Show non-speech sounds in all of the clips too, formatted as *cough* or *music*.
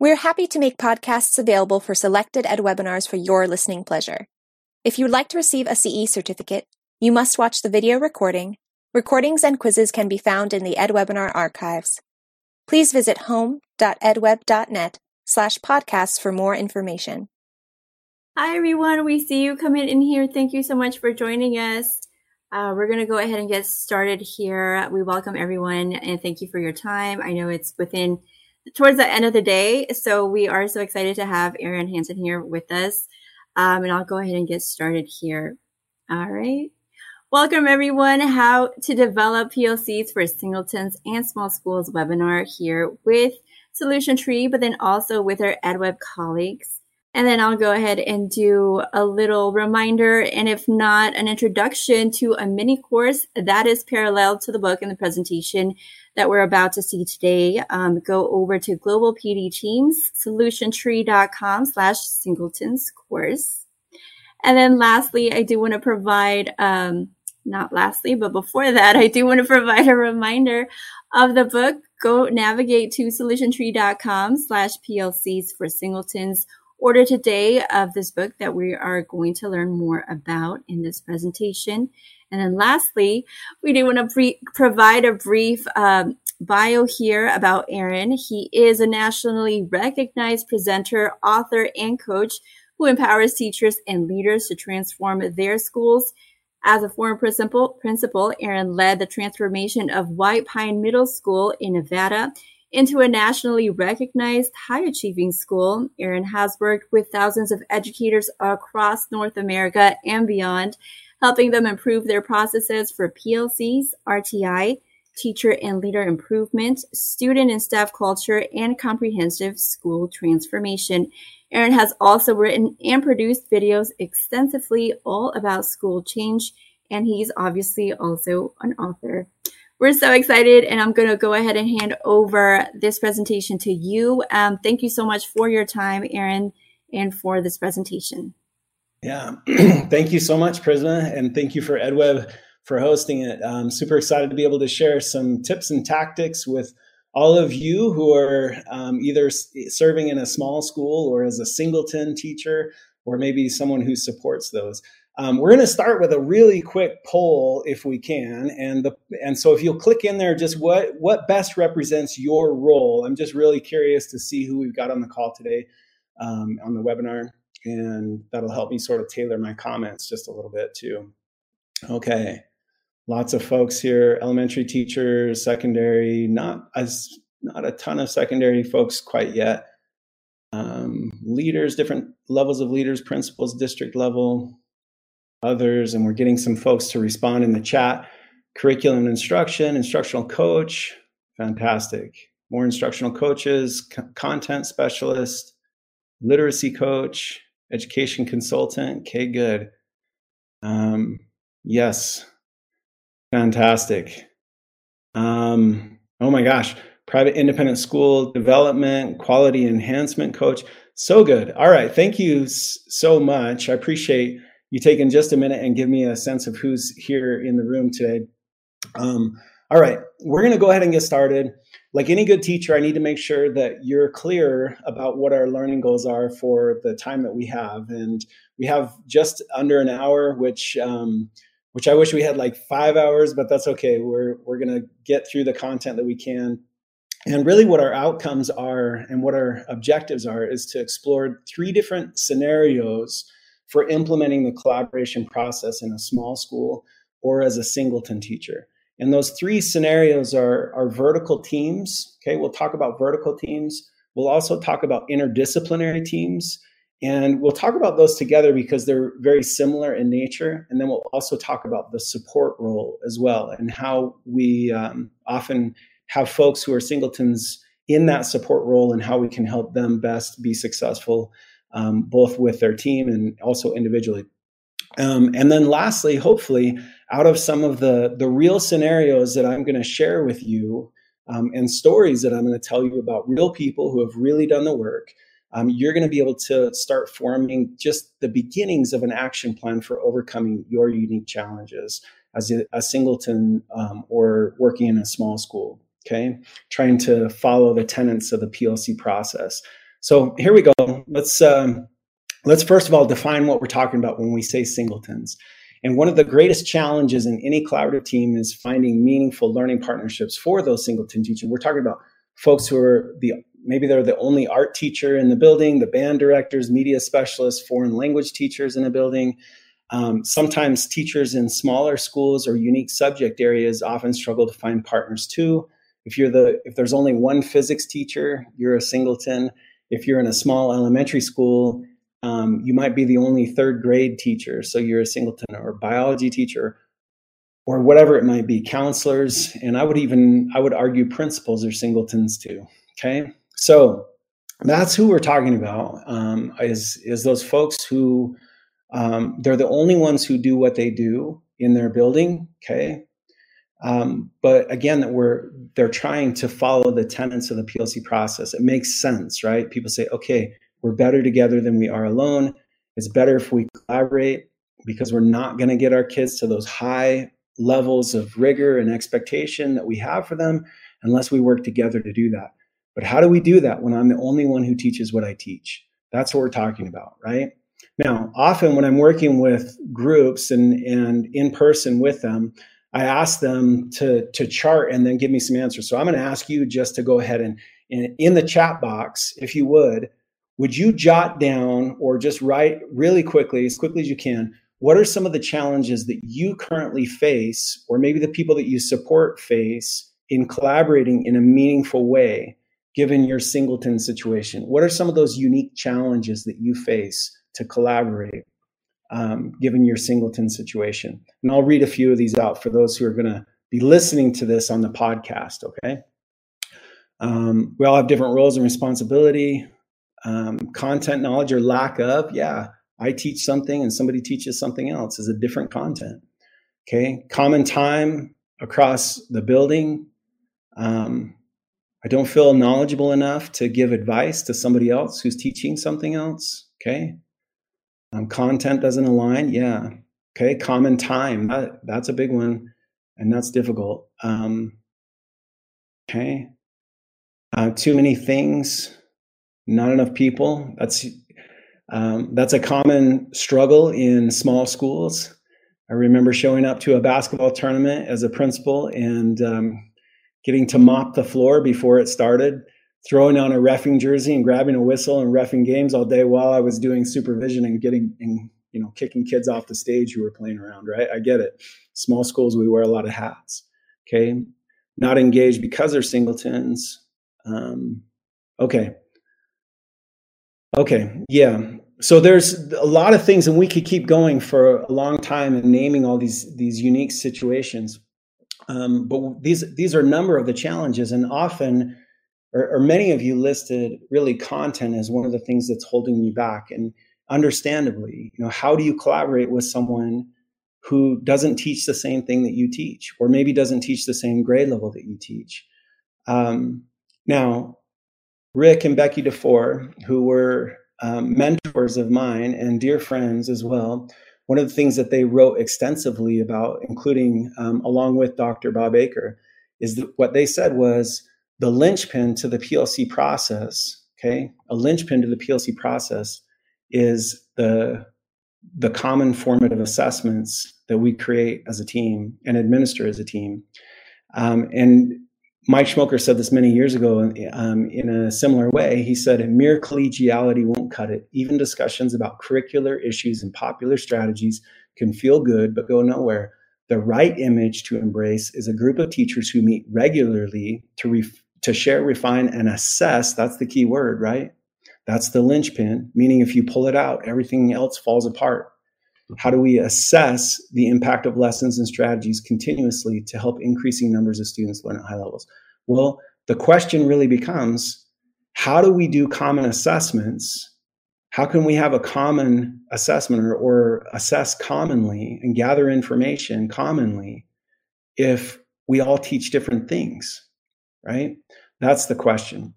We're happy to make podcasts available for selected ed webinars for your listening pleasure. If you would like to receive a CE certificate, you must watch the video recording. Recordings and quizzes can be found in the EdWebinar archives. Please visit home.edweb.net slash podcasts for more information. Hi, everyone. We see you coming in here. Thank you so much for joining us. Uh, we're going to go ahead and get started here. We welcome everyone and thank you for your time. I know it's within towards the end of the day. So we are so excited to have Aaron Hansen here with us. Um, and I'll go ahead and get started here. All right. Welcome everyone. How to develop PLCs for singletons and small schools webinar here with Solution Tree, but then also with our EdWeb colleagues. And then I'll go ahead and do a little reminder, and if not, an introduction to a mini course that is parallel to the book and the presentation that we're about to see today. Um, go over to Global PD Teams, solutiontree.com slash singletons course. And then lastly, I do want to provide, um, not lastly, but before that, *laughs* I do want to provide a reminder of the book. Go navigate to solutiontree.com slash PLCs for singletons order today of this book that we are going to learn more about in this presentation. And then lastly, we do want to pre- provide a brief um, bio here about Aaron. He is a nationally recognized presenter, author, and coach who empowers teachers and leaders to transform their schools. As a former principal, principal, Aaron led the transformation of White Pine Middle School in Nevada into a nationally recognized high achieving school. Aaron has worked with thousands of educators across North America and beyond, helping them improve their processes for PLCs, RTI, teacher and leader improvement, student and staff culture, and comprehensive school transformation. Aaron has also written and produced videos extensively all about school change, and he's obviously also an author. We're so excited, and I'm going to go ahead and hand over this presentation to you. Um, thank you so much for your time, Aaron, and for this presentation. Yeah, *clears throat* thank you so much, Prisma, and thank you for EdWeb for hosting it. I'm super excited to be able to share some tips and tactics with all of you who are um, either serving in a small school or as a singleton teacher, or maybe someone who supports those. Um, we're going to start with a really quick poll if we can, and the and so if you'll click in there, just what what best represents your role. I'm just really curious to see who we've got on the call today um, on the webinar, and that'll help me sort of tailor my comments just a little bit too. Okay, lots of folks here: elementary teachers, secondary, not as not a ton of secondary folks quite yet. Um, leaders, different levels of leaders, principals, district level others, and we're getting some folks to respond in the chat. Curriculum instruction, instructional coach, fantastic. More instructional coaches, content specialist, literacy coach, education consultant. Okay, good. Um, yes, fantastic. Um, oh my gosh, private independent school development, quality enhancement coach. So good. All right. Thank you so much. I appreciate you taking just a minute and give me a sense of who's here in the room today. Um, all right, we're going to go ahead and get started. Like any good teacher, I need to make sure that you're clear about what our learning goals are for the time that we have, and we have just under an hour, which um, which I wish we had like five hours, but that's okay. We're we're going to get through the content that we can. And really, what our outcomes are and what our objectives are is to explore three different scenarios for implementing the collaboration process in a small school or as a singleton teacher. And those three scenarios are, are vertical teams. Okay, we'll talk about vertical teams. We'll also talk about interdisciplinary teams. And we'll talk about those together because they're very similar in nature. And then we'll also talk about the support role as well and how we um, often have folks who are singletons in that support role and how we can help them best be successful um, both with their team and also individually. Um, and then lastly, hopefully, out of some of the, the real scenarios that I'm going to share with you um, and stories that I'm going to tell you about real people who have really done the work, um, you're going to be able to start forming just the beginnings of an action plan for overcoming your unique challenges as a, a singleton um, or working in a small school. Okay, trying to follow the tenets of the PLC process. So here we go. Let's um, let's first of all define what we're talking about when we say singletons. And one of the greatest challenges in any collaborative team is finding meaningful learning partnerships for those singleton teachers. We're talking about folks who are the maybe they're the only art teacher in the building, the band directors, media specialists, foreign language teachers in a building. Um, sometimes teachers in smaller schools or unique subject areas often struggle to find partners too. If you're the if there's only one physics teacher, you're a singleton. If you're in a small elementary school, um, you might be the only third grade teacher, so you're a singleton or biology teacher or whatever it might be, counselors, and I would even I would argue principals are singletons too. Okay, so that's who we're talking about. Um, is is those folks who um, they're the only ones who do what they do in their building. Okay, um, but again, that we're they're trying to follow the tenets of the PLC process. It makes sense, right? People say, okay, we're better together than we are alone. It's better if we collaborate because we're not going to get our kids to those high levels of rigor and expectation that we have for them unless we work together to do that. But how do we do that when I'm the only one who teaches what I teach? That's what we're talking about, right? Now, often when I'm working with groups and, and in person with them, I ask them to, to chart and then give me some answers. So I'm going to ask you just to go ahead and, and in the chat box, if you would, would you jot down or just write really quickly, as quickly as you can, what are some of the challenges that you currently face, or maybe the people that you support face in collaborating in a meaningful way, given your singleton situation? What are some of those unique challenges that you face to collaborate, um, given your singleton situation? And I'll read a few of these out for those who are going to be listening to this on the podcast, okay? Um, we all have different roles and responsibility, um, content knowledge or lack of. Yeah, I teach something and somebody teaches something else is a different content. Okay. Common time across the building. Um, I don't feel knowledgeable enough to give advice to somebody else who's teaching something else. Okay. Um, content doesn't align. Yeah. Okay. Common time. That, that's a big one. And that's difficult. Um, okay. Uh, too many things, not enough people. That's um, that's a common struggle in small schools. I remember showing up to a basketball tournament as a principal and um, getting to mop the floor before it started, throwing on a refing jersey and grabbing a whistle and refing games all day while I was doing supervision and getting and you know kicking kids off the stage who were playing around. Right, I get it. Small schools, we wear a lot of hats. Okay, not engaged because they're singletons. Um, okay, Okay, yeah. So there's a lot of things, and we could keep going for a long time and naming all these these unique situations. Um, but these these are a number of the challenges, and often, or, or many of you listed really content as one of the things that's holding you back. And understandably, you know, how do you collaborate with someone who doesn't teach the same thing that you teach, or maybe doesn't teach the same grade level that you teach? Um, now, Rick and Becky DuFour, who were um, mentors of mine and dear friends as well, one of the things that they wrote extensively about, including um, along with Dr. Bob Eaker, is that what they said was the linchpin to the PLC process. Okay, a linchpin to the PLC process is the the common formative assessments that we create as a team and administer as a team. Um, and Mike Schmoker said this many years ago um, in a similar way. He said, mere collegiality won't cut it. Even discussions about curricular issues and popular strategies can feel good, but go nowhere. The right image to embrace is a group of teachers who meet regularly to, ref- to share, refine, and assess. That's the key word, right? That's the linchpin, meaning if you pull it out, everything else falls apart. How do we assess the impact of lessons and strategies continuously to help increasing numbers of students learn at high levels? Well, the question really becomes how do we do common assessments? How can we have a common assessment or, or assess commonly and gather information commonly if we all teach different things, right? That's the question.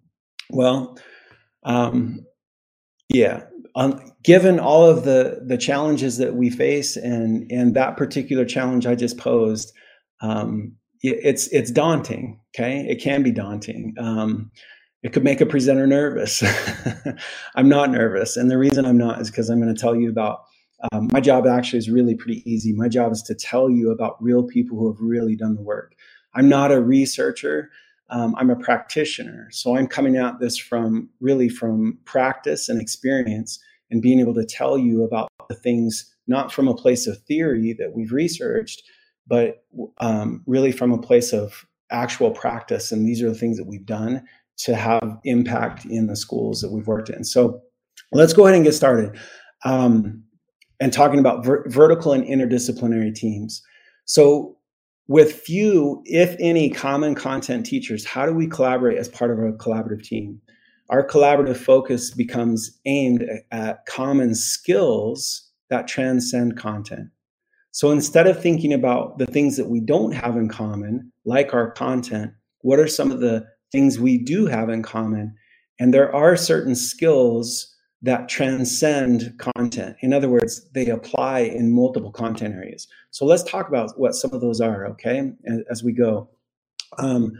Well, um, yeah, um, given all of the the challenges that we face and and that particular challenge I just posed, um, it, it's it's daunting. Okay, it can be daunting. Um, it could make a presenter nervous. *laughs* I'm not nervous. And the reason I'm not is because I'm going to tell you about um, my job actually is really pretty easy. My job is to tell you about real people who have really done the work. I'm not a researcher. Um, I'm a practitioner. So I'm coming at this from really from practice and experience and being able to tell you about the things, not from a place of theory that we've researched, but um, really from a place of actual practice. And these are the things that we've done to have impact in the schools that we've worked in. So let's go ahead and get started. Um, and talking about ver- vertical and interdisciplinary teams. So, with few, if any, common content teachers, how do we collaborate as part of a collaborative team? Our collaborative focus becomes aimed at common skills that transcend content. So instead of thinking about the things that we don't have in common, like our content, what are some of the things we do have in common? And there are certain skills that transcend content. In other words, they apply in multiple content areas. So let's talk about what some of those are, okay, as we go. Um,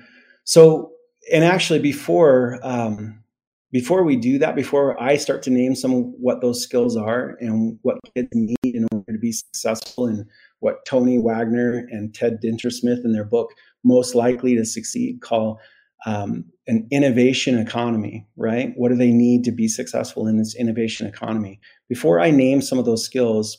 so, and actually, before um, before we do that, before I start to name some of what those skills are and what kids need in order to be successful, and what Tony Wagner and Ted Dintersmith in their book "Most Likely to Succeed" call um, an innovation economy, right? What do they need to be successful in this innovation economy? Before I name some of those skills,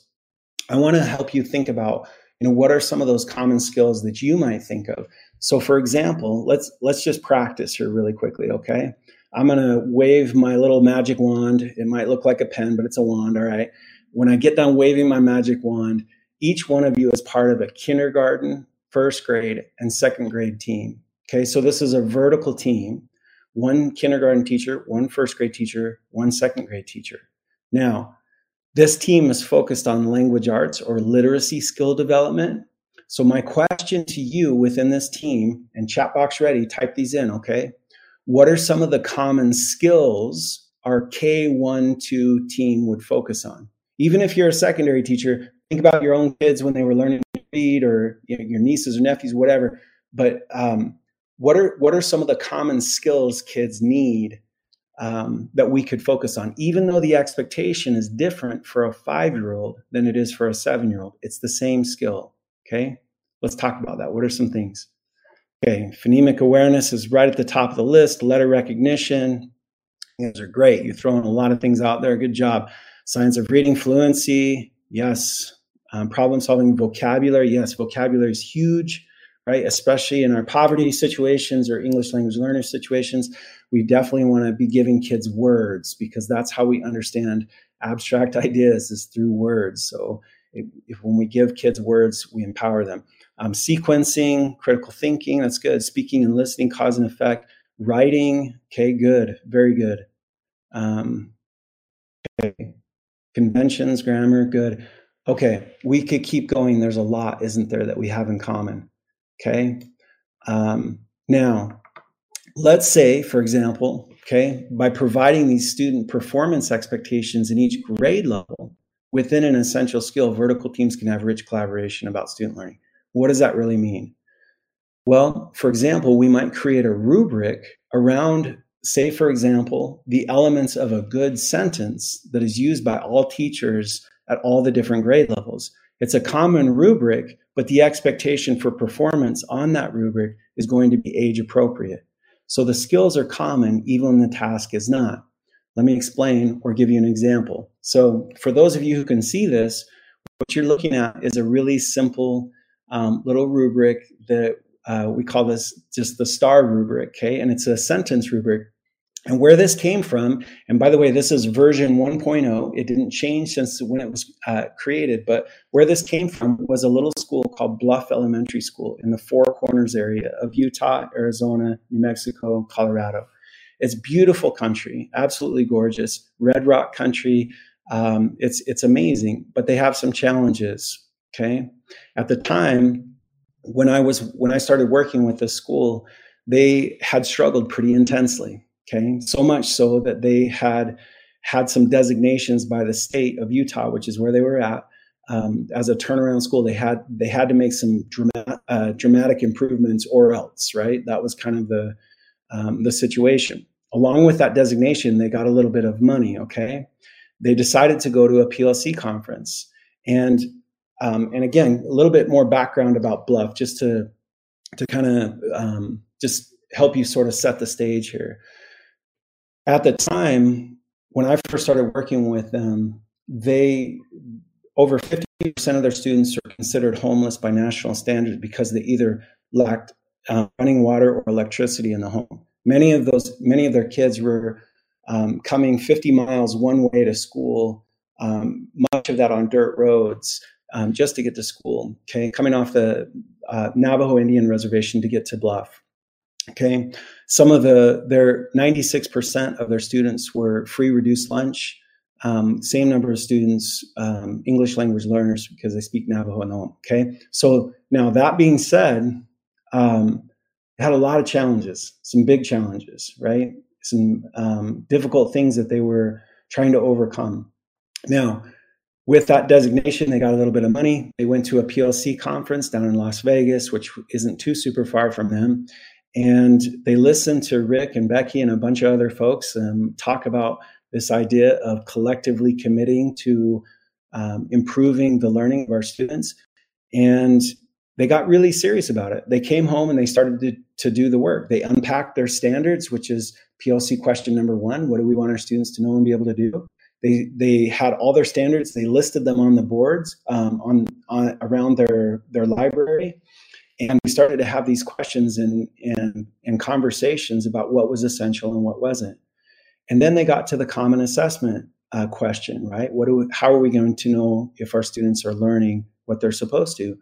I want to help you think about, you know, what are some of those common skills that you might think of? So, for example, let's let's just practice here really quickly, okay? I'm to wave my little magic wand. It might look like a pen, but it's a wand, all right? When I get done waving my magic wand, each one of you is part of a kindergarten, first grade, and second grade team. Okay, so this is a vertical team one kindergarten teacher, one first grade teacher, one second grade teacher. Now, this team is focused on language arts or literacy skill development. So, my question to you within this team, and chat box ready, type these in, okay? What are some of the common skills our K1 2 team would focus on? Even if you're a secondary teacher, think about your own kids when they were learning to read or you know, your nieces or nephews, whatever. But um, what are what are some of the common skills kids need um, that we could focus on? Even though the expectation is different for a five year old than it is for a seven year old it's the same skill okay? Let's talk about that. What are some things? Okay phonemic awareness is right at the top of the list letter recognition. These are great. You're throwing a lot of things out there. Good job. Science of reading fluency yes. Um, problem solving vocabulary yes vocabulary is huge right? Especially in our poverty situations or English language learner situations, we definitely want to be giving kids words because that's how we understand abstract *laughs* ideas is through words. So if, if when we give kids words, we empower them. Um, sequencing, critical thinking, that's good. Speaking and listening, cause and effect. Writing, okay, good, very good. Um, okay. Conventions, grammar, good. Okay, we could keep going. There's a lot, isn't there, that we have in common. Okay. Um, now, let's say, for example, okay, by providing these student performance expectations in each grade level within an essential skill, vertical teams can have rich collaboration about student learning. What does that really mean? Well, for example, we might create a rubric around, say, for example, the elements of a good sentence that is used by all teachers at all the different grade levels. It's a common rubric, but the expectation for performance on that rubric is going to be age appropriate. So the skills are common, even when the task is not. Let me explain or give you an example. So, for those of you who can see this, what you're looking at is a really simple um, little rubric that uh, we call this just the STAR rubric, okay? And it's a sentence rubric and where this came from, and by the way, this is version 1.0. It didn't change since when it was uh, created, but where this came from was a little school called Bluff Elementary School in the Four Corners area of Utah, Arizona, New Mexico, Colorado. It's beautiful country, absolutely gorgeous, red rock country. Um, it's it's amazing, but they have some challenges. Okay, at the time when I was when I started working with this school, they had struggled pretty intensely Okay, so much so that they had had some designations by the state of Utah, which is where they were at, um, as a turnaround school. They had they had to make some dramatic, uh, dramatic improvements, or else, right? That was kind of the um, the situation. along with that designation, they got a little bit of money. Okay. They decided to go to a PLC conference. And, um, and again, a little bit more background about Bluff, just to, to kind of um, just help you sort of set the stage here. At the time, when I first started working with them, they over 50% of their students are considered homeless by national standards because they either lacked uh, running water or electricity in the home. Many of those, many of their kids were um, coming 50 miles one way to school, um, much of that on dirt roads, um, just to get to school. Okay, coming off the uh, Navajo Indian Reservation to get to Bluff. Okay, some of the their 96% of their students were free reduced lunch. Um, same number of students, um, English language learners, because they speak Navajo and home. Okay, so now that being said, um, had a lot of challenges, some big challenges, right? Some um, difficult things that they were trying to overcome. Now, with that designation, they got a little bit of money. They went to a PLC conference down in Las Vegas, which isn't too super far from them. And they listened to Rick and Becky and a bunch of other folks um, talk about this idea of collectively committing to um, improving the learning of our students. And they got really serious about it. They came home and they started to, to do the work. They unpacked their standards, which is PLC question number one what do we want our students to know and be able to do? They, they had all their standards. They listed them on the boards um, on, on around their, their library and we started to have these questions and, and, and conversations about what was essential and what wasn't. And then they got to the common assessment uh, question, right? What do we, how are we going to know if our students are learning what they're supposed to?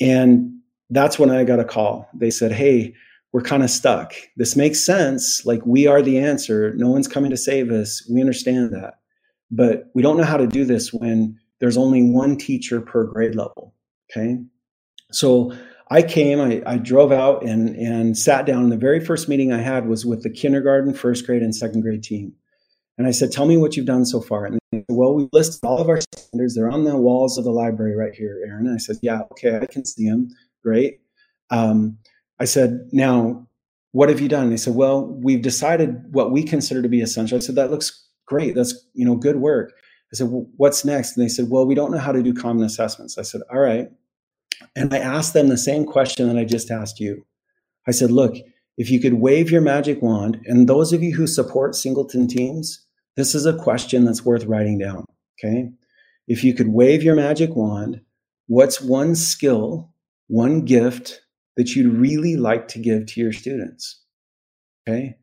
And that's when I got a call. They said, Hey, we're kind of stuck. This makes sense. Like we are the answer. No one's coming to save us. We understand that. But we don't know how to do this when there's only one teacher per grade level. Okay. So I came, I, I drove out and, and sat down. The very first meeting I had was with the kindergarten, first grade, and second grade team. And I said, Tell me what you've done so far. And they said, Well, we listed all of our standards. They're on the walls of the library right here, Aaron. And I said, Yeah, okay, I can see them. Great. Um, I said, Now, what have you done? And they said, Well, we've decided what we consider to be essential. I said, That looks great. That's you know good work. I said, well, What's next? And they said, Well, we don't know how to do common assessments. I said, All right. And I asked them the same question that I just asked you. I said, look, if you could wave your magic wand, and those of you who support singleton teams, this is a question that's worth writing down. Okay. If you could wave your magic wand, what's one skill, one gift that you'd really like to give to your students? Okay.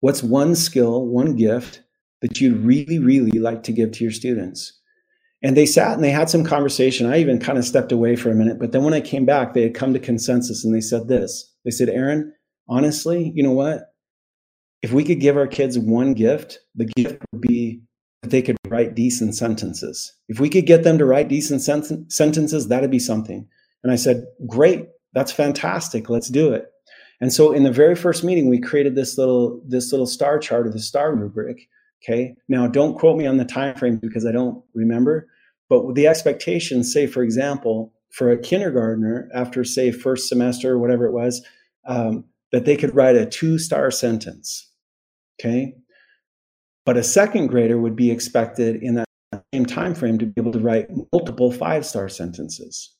What's one skill, one gift that you'd really, really like to give to your students? And they sat and they had some conversation. I even kind of stepped away for a minute. But then when I came back, they had come to consensus and they said this. They said, Aaron, honestly, you know what? If we could give our kids one gift, the gift would be that they could write decent sentences. If we could get them to write decent sen- sentences, that'd be something. And I said, great, that's fantastic. Let's do it. And so in the very first meeting, we created this little this little star chart or the star rubric. Okay. Now don't quote me on the time frame because I don't remember, but the expectation, say, for example, for a kindergartner after, say, first semester or whatever it was, um, that they could write a two star sentence. Okay. But a second grader would be expected in that same time frame to be able to write multiple five star sentences.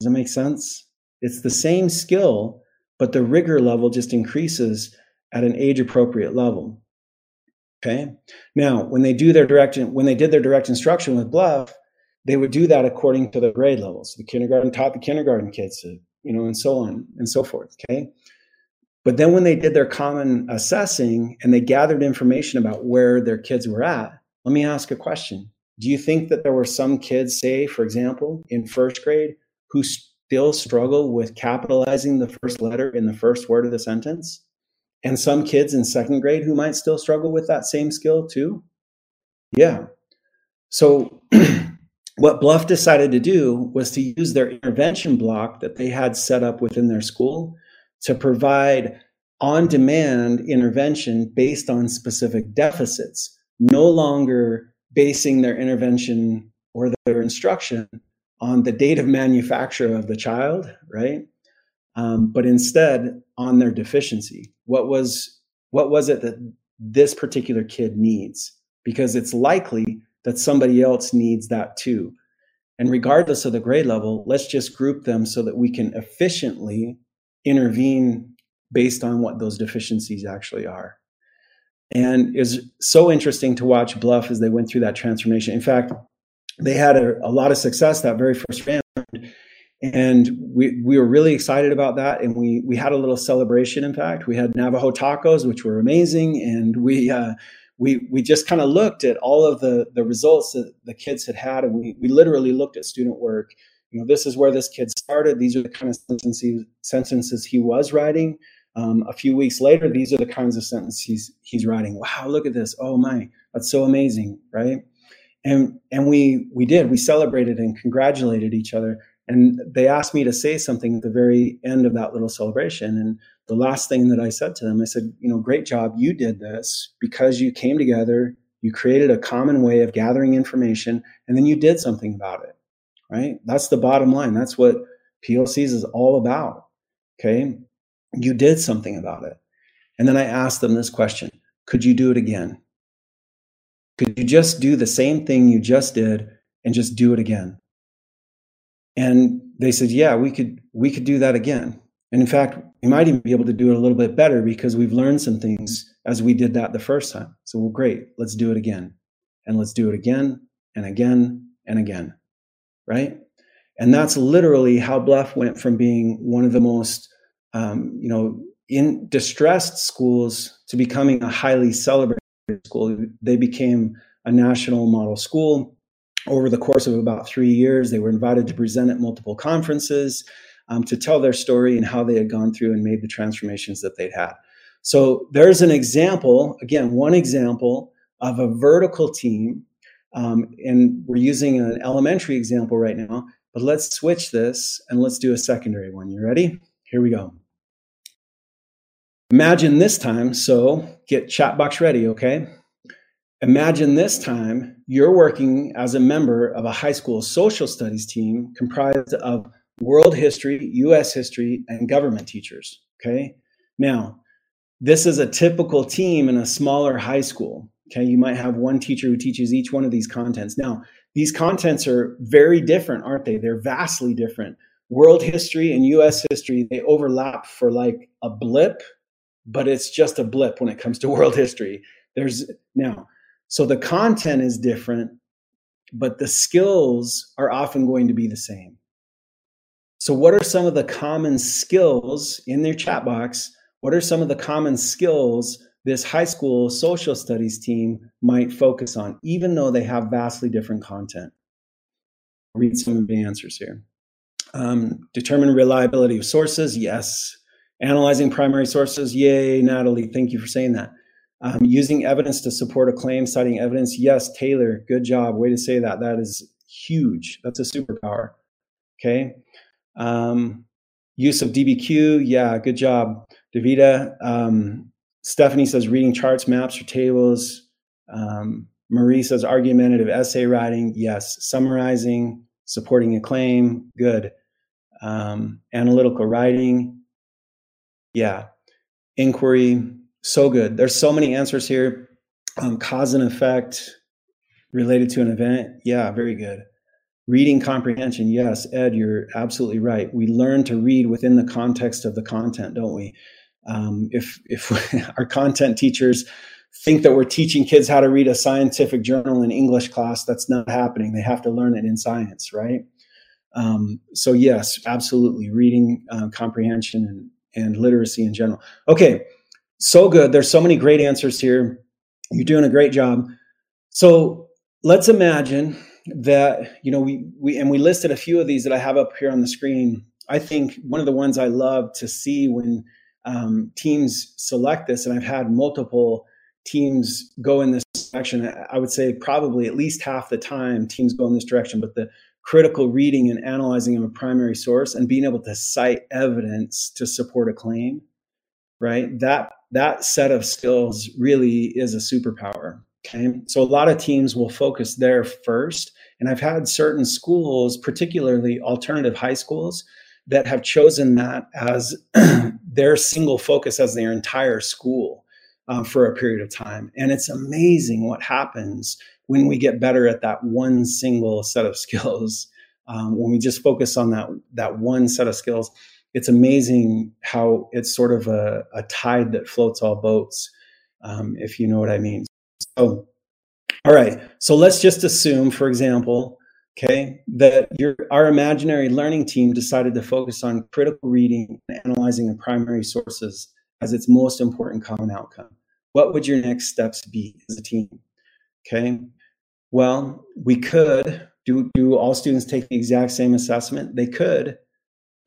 Does that make sense? It's the same skill, but the rigor level just increases at an age appropriate level. Okay. Now, when they do their direct, when they did their direct instruction with Bluff, they would do that according to the grade levels. The kindergarten taught the kindergarten kids, to, you know, and so on and so forth. Okay. But then when they did their common assessing and they gathered information about where their kids were at, let me ask a question. Do you think that there were some kids, say, for example, in first grade, who still struggle with capitalizing the first letter in the first word of the sentence? And some kids in second grade who might still struggle with that same skill too? Yeah. So *clears throat* what Bluff decided to do was to use their intervention block that they had set up within their school to provide on demand intervention based on specific deficits, no longer basing their intervention or their instruction on the date of manufacture of the child, right? Um, but instead on their deficiency. What was what was it that this particular kid needs because it's likely that somebody else needs that too. And regardless of the grade level, let's just group them so that we can efficiently intervene based on what those deficiencies actually are. And it's so interesting to watch Bluff as they went through that transformation. In fact, they had a, a lot of success that very first round and we we were really excited about that and we we had a little celebration in fact we had navajo tacos which were amazing and we uh, we we just kind of looked at all of the the results that the kids had had and we we literally looked at student work. You know this is where this kid started. These are the kind of sentences sentences he was writing. Um, a few weeks later these are the kinds of sentences he's he's writing. Wow look at this. Oh my that's so amazing right? And and we we did. We celebrated and congratulated each other and they asked me to say something at the very end of that little celebration. And the last thing that I said to them, I said, you know, great job. You did this because you came together, you created a common way of gathering information, and then you did something about it. Right? That's the bottom line. That's what PLCs is all about. Okay. You did something about it. And then I asked them this question Could you do it again? Could you just do the same thing you just did and just do it again? And they said, yeah, we could we could do that again. And in fact, we might even be able to do it a little bit better because we've learned some things as we did that the first time. So, well, great, let's do it again. And let's do it again and again and again. Right? And that's literally how Bluff went from being one of the most, um, you know, in distressed schools to becoming a highly celebrated school. They became a national model school over the course of about three years. They were invited to present at multiple conferences um, to tell their story and how they had gone through and made the transformations that they'd had. So there's an example, again, one example of a vertical team. Um, and we're using an elementary example right now, but let's switch this and let's do a secondary one. You ready? Here we go. Imagine this time. So get chat box ready, okay? Imagine this time you're working as a member of a high school social studies team comprised of world history, US history, and government teachers. Okay. Now, this is a typical team in a smaller high school. Okay. You might have one teacher who teaches each one of these contents. Now, these contents are very different, aren't they? They're vastly different. World history and US history, they overlap for like a blip, but it's just a blip when it comes to *laughs* world history. There's now, so the content is different, but the skills are often going to be the same. So, what are some of the common skills in their chat box? What are some of the common skills this high school social studies team might focus on, even though they have vastly different content? I'll read some of the answers here. Um, determine reliability of sources, yes. Analyzing primary sources, yay, Natalie, thank you for saying that. Um, using evidence to support a claim, citing evidence. Yes, Taylor, good job. Way to say that. That is huge. That's a superpower. Okay. Um, use of DBQ. Yeah, good job. Davida. Um, Stephanie says reading charts, maps, or tables. Um, Marie says argumentative essay writing. Yes. Summarizing, supporting a claim. Good. Um, analytical writing. Yeah. Inquiry so good. There's so many answers here. Um, cause and effect related to an event. Yeah, very good. Reading comprehension. Yes, Ed, you're absolutely right. We learn to read within the context of the content, don't we? Um, if if *laughs* our content teachers think that we're teaching kids how to read a scientific journal in English class, that's not happening. They have to learn it in science, right? Um, so yes, absolutely, reading uh, comprehension and, and literacy in general. Okay, so good. There's so many great answers here. You're doing a great job. So let's imagine that you know we we and we listed a few of these that I have up here on the screen. I think one of the ones I love to see when um, teams select this, and I've had multiple teams go in this direction. I would say probably at least half the time teams go in this direction, but the critical reading and analyzing of a primary source and being able to cite evidence to support a claim, right? That that set of skills really is a superpower. Okay. So a lot of teams will focus there first. And I've had certain schools, particularly alternative high schools, that have chosen that as *clears throat* their single focus as their entire school. uh, for a period of time. And it's amazing what happens when we get better at that one single set of *laughs* skills. Um, when we just focus on that that one set of skills, it's amazing how it's sort of a, a tide that floats all boats, um, if you know what I mean. So, all right. So let's just assume, for example, okay, that your our imaginary learning team decided to focus on critical reading and analyzing the primary sources as its most important common outcome. What would your next steps be as a team? Okay. Well, we could do do all students take the exact same assessment? They could,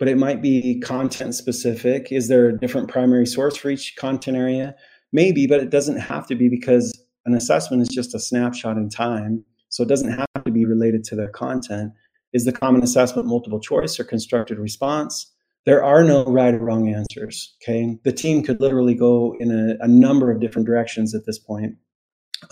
but it might be content specific. Is there a different primary source for each content area? Maybe, but it doesn't have to be because an assessment is just a snapshot in time. So it doesn't have to be related to their content. Is the common assessment multiple choice or constructed response? There are no right or wrong answers. Okay. The team could literally go in a, a number of different directions at this point.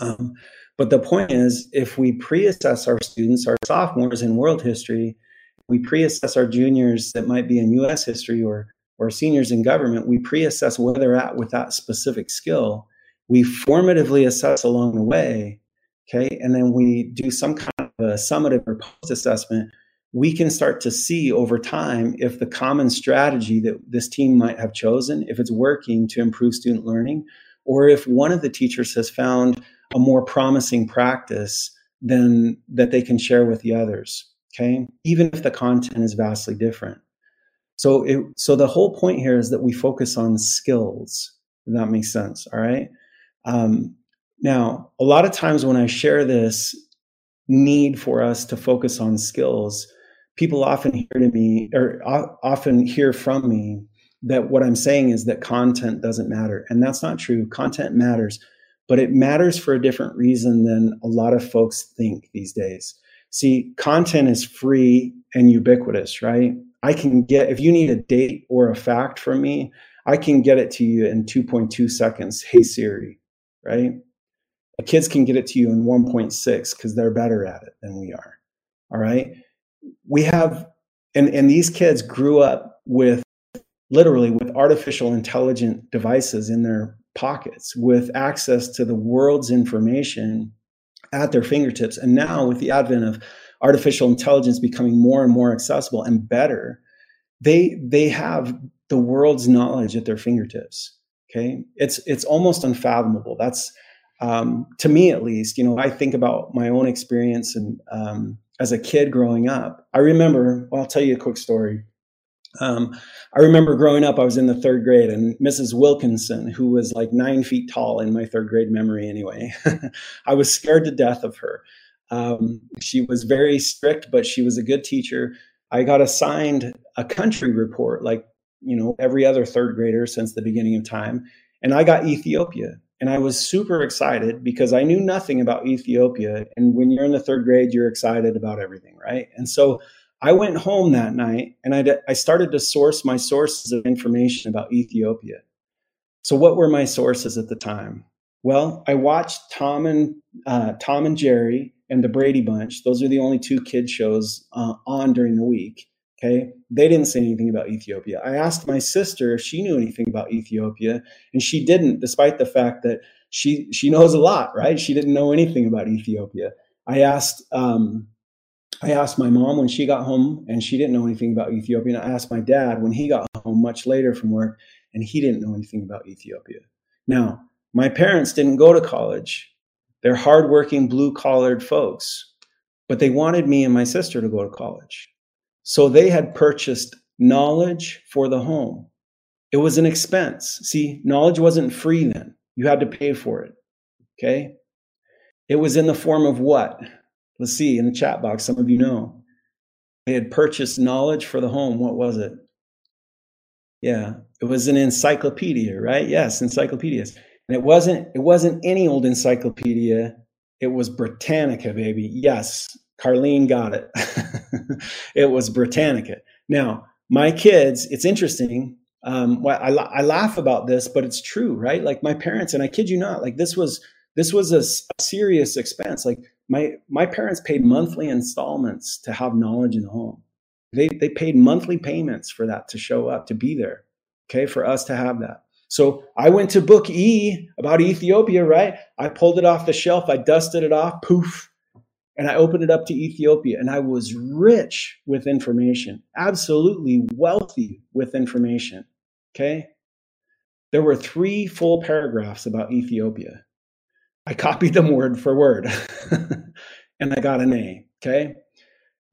Um, but the point is, if we pre assess our students, our sophomores in world history, we pre assess our juniors that might be in US history or, or seniors in government, we pre assess where they're at with that specific skill. We formatively assess along the way. Okay. And then we do some kind of a summative or post assessment we can start to see over time if the common strategy that this team might have chosen, if it's working to improve student learning, or if one of the teachers has found a more promising practice than that they can share with the others. Okay, even if the content is vastly different. So, it, so the whole point here is that we focus on skills. If that makes sense. All right. Um, now, a lot of times when I share this need for us to focus on skills, people often hear to me or often hear from me that what I'm saying is that content doesn't matter. And that's not true. Content matters, but it matters for a different reason than a lot of folks think these days. See, content is free and ubiquitous, right? I can get, if you need a date or a fact from me, I can get it to you in 2.2 seconds. Hey, Siri, right? The kids can get it to you in 1.6 because they're better at it than we are. All right we have and and these kids grew up with literally with artificial intelligent devices in their pockets with access to the world's information at their fingertips and now with the advent of artificial intelligence becoming more and more accessible and better they they have the world's knowledge at their fingertips okay it's it's almost unfathomable that's um, to me at least you know i think about my own experience and um, as a kid growing up. I remember, well, I'll tell you a quick story. Um, I remember growing up, I was in the third grade, and Mrs. Wilkinson, who was like nine feet tall in my third grade memory anyway, *laughs* I was scared to death of her. Um, she was very strict, but she was a good teacher. I got assigned a country report, like, you know, every other third grader since the beginning of time. And I got Ethiopia. And I was super excited because I knew nothing about Ethiopia. And when you're in the third grade, you're excited about everything, right? And so I went home that night and I, I started to source my sources of information about Ethiopia. So, what were my sources at the time? Well, I watched Tom and uh, Tom and Jerry and the Brady Bunch. Those are the only two kid shows uh, on during the week. Okay. They didn't say anything about Ethiopia. I asked my sister if she knew anything about Ethiopia, and she didn't, despite the fact that she she knows a lot, right? She didn't know anything about Ethiopia. I asked um, I asked my mom when she got home, and she didn't know anything about Ethiopia. And I asked my dad when he got home much later from work, and he didn't know anything about Ethiopia. Now, my parents didn't go to college. They're hardworking, blue collared folks, but they wanted me and my sister to go to college. So they had purchased knowledge for the home. It was an expense. See, knowledge wasn't free then. You had to pay for it. Okay. It was in the form of what? Let's see in the chat box. Some of you know. They had purchased knowledge for the home. What was it? Yeah, it was an encyclopedia, right? Yes, encyclopedias. And it wasn't it wasn't any old encyclopedia. It was Britannica, baby. Yes, Carlene got it. *laughs* it was Britannica. Now, my kids, it's interesting. Um, I, I laugh about this, but it's true, right? Like my parents, and I kid you not, like this was this was a, a serious expense. Like my my parents paid monthly installments to have knowledge in the home. They they paid monthly payments for that to show up, to be there. Okay, for us to have that. So I went to book E about Ethiopia, right? I pulled it off the shelf, I dusted it off, poof, and I opened it up to Ethiopia, and I was rich with information, absolutely wealthy with information. Okay. There were three full paragraphs about Ethiopia. I copied them word for word, *laughs* and I got an A. Okay.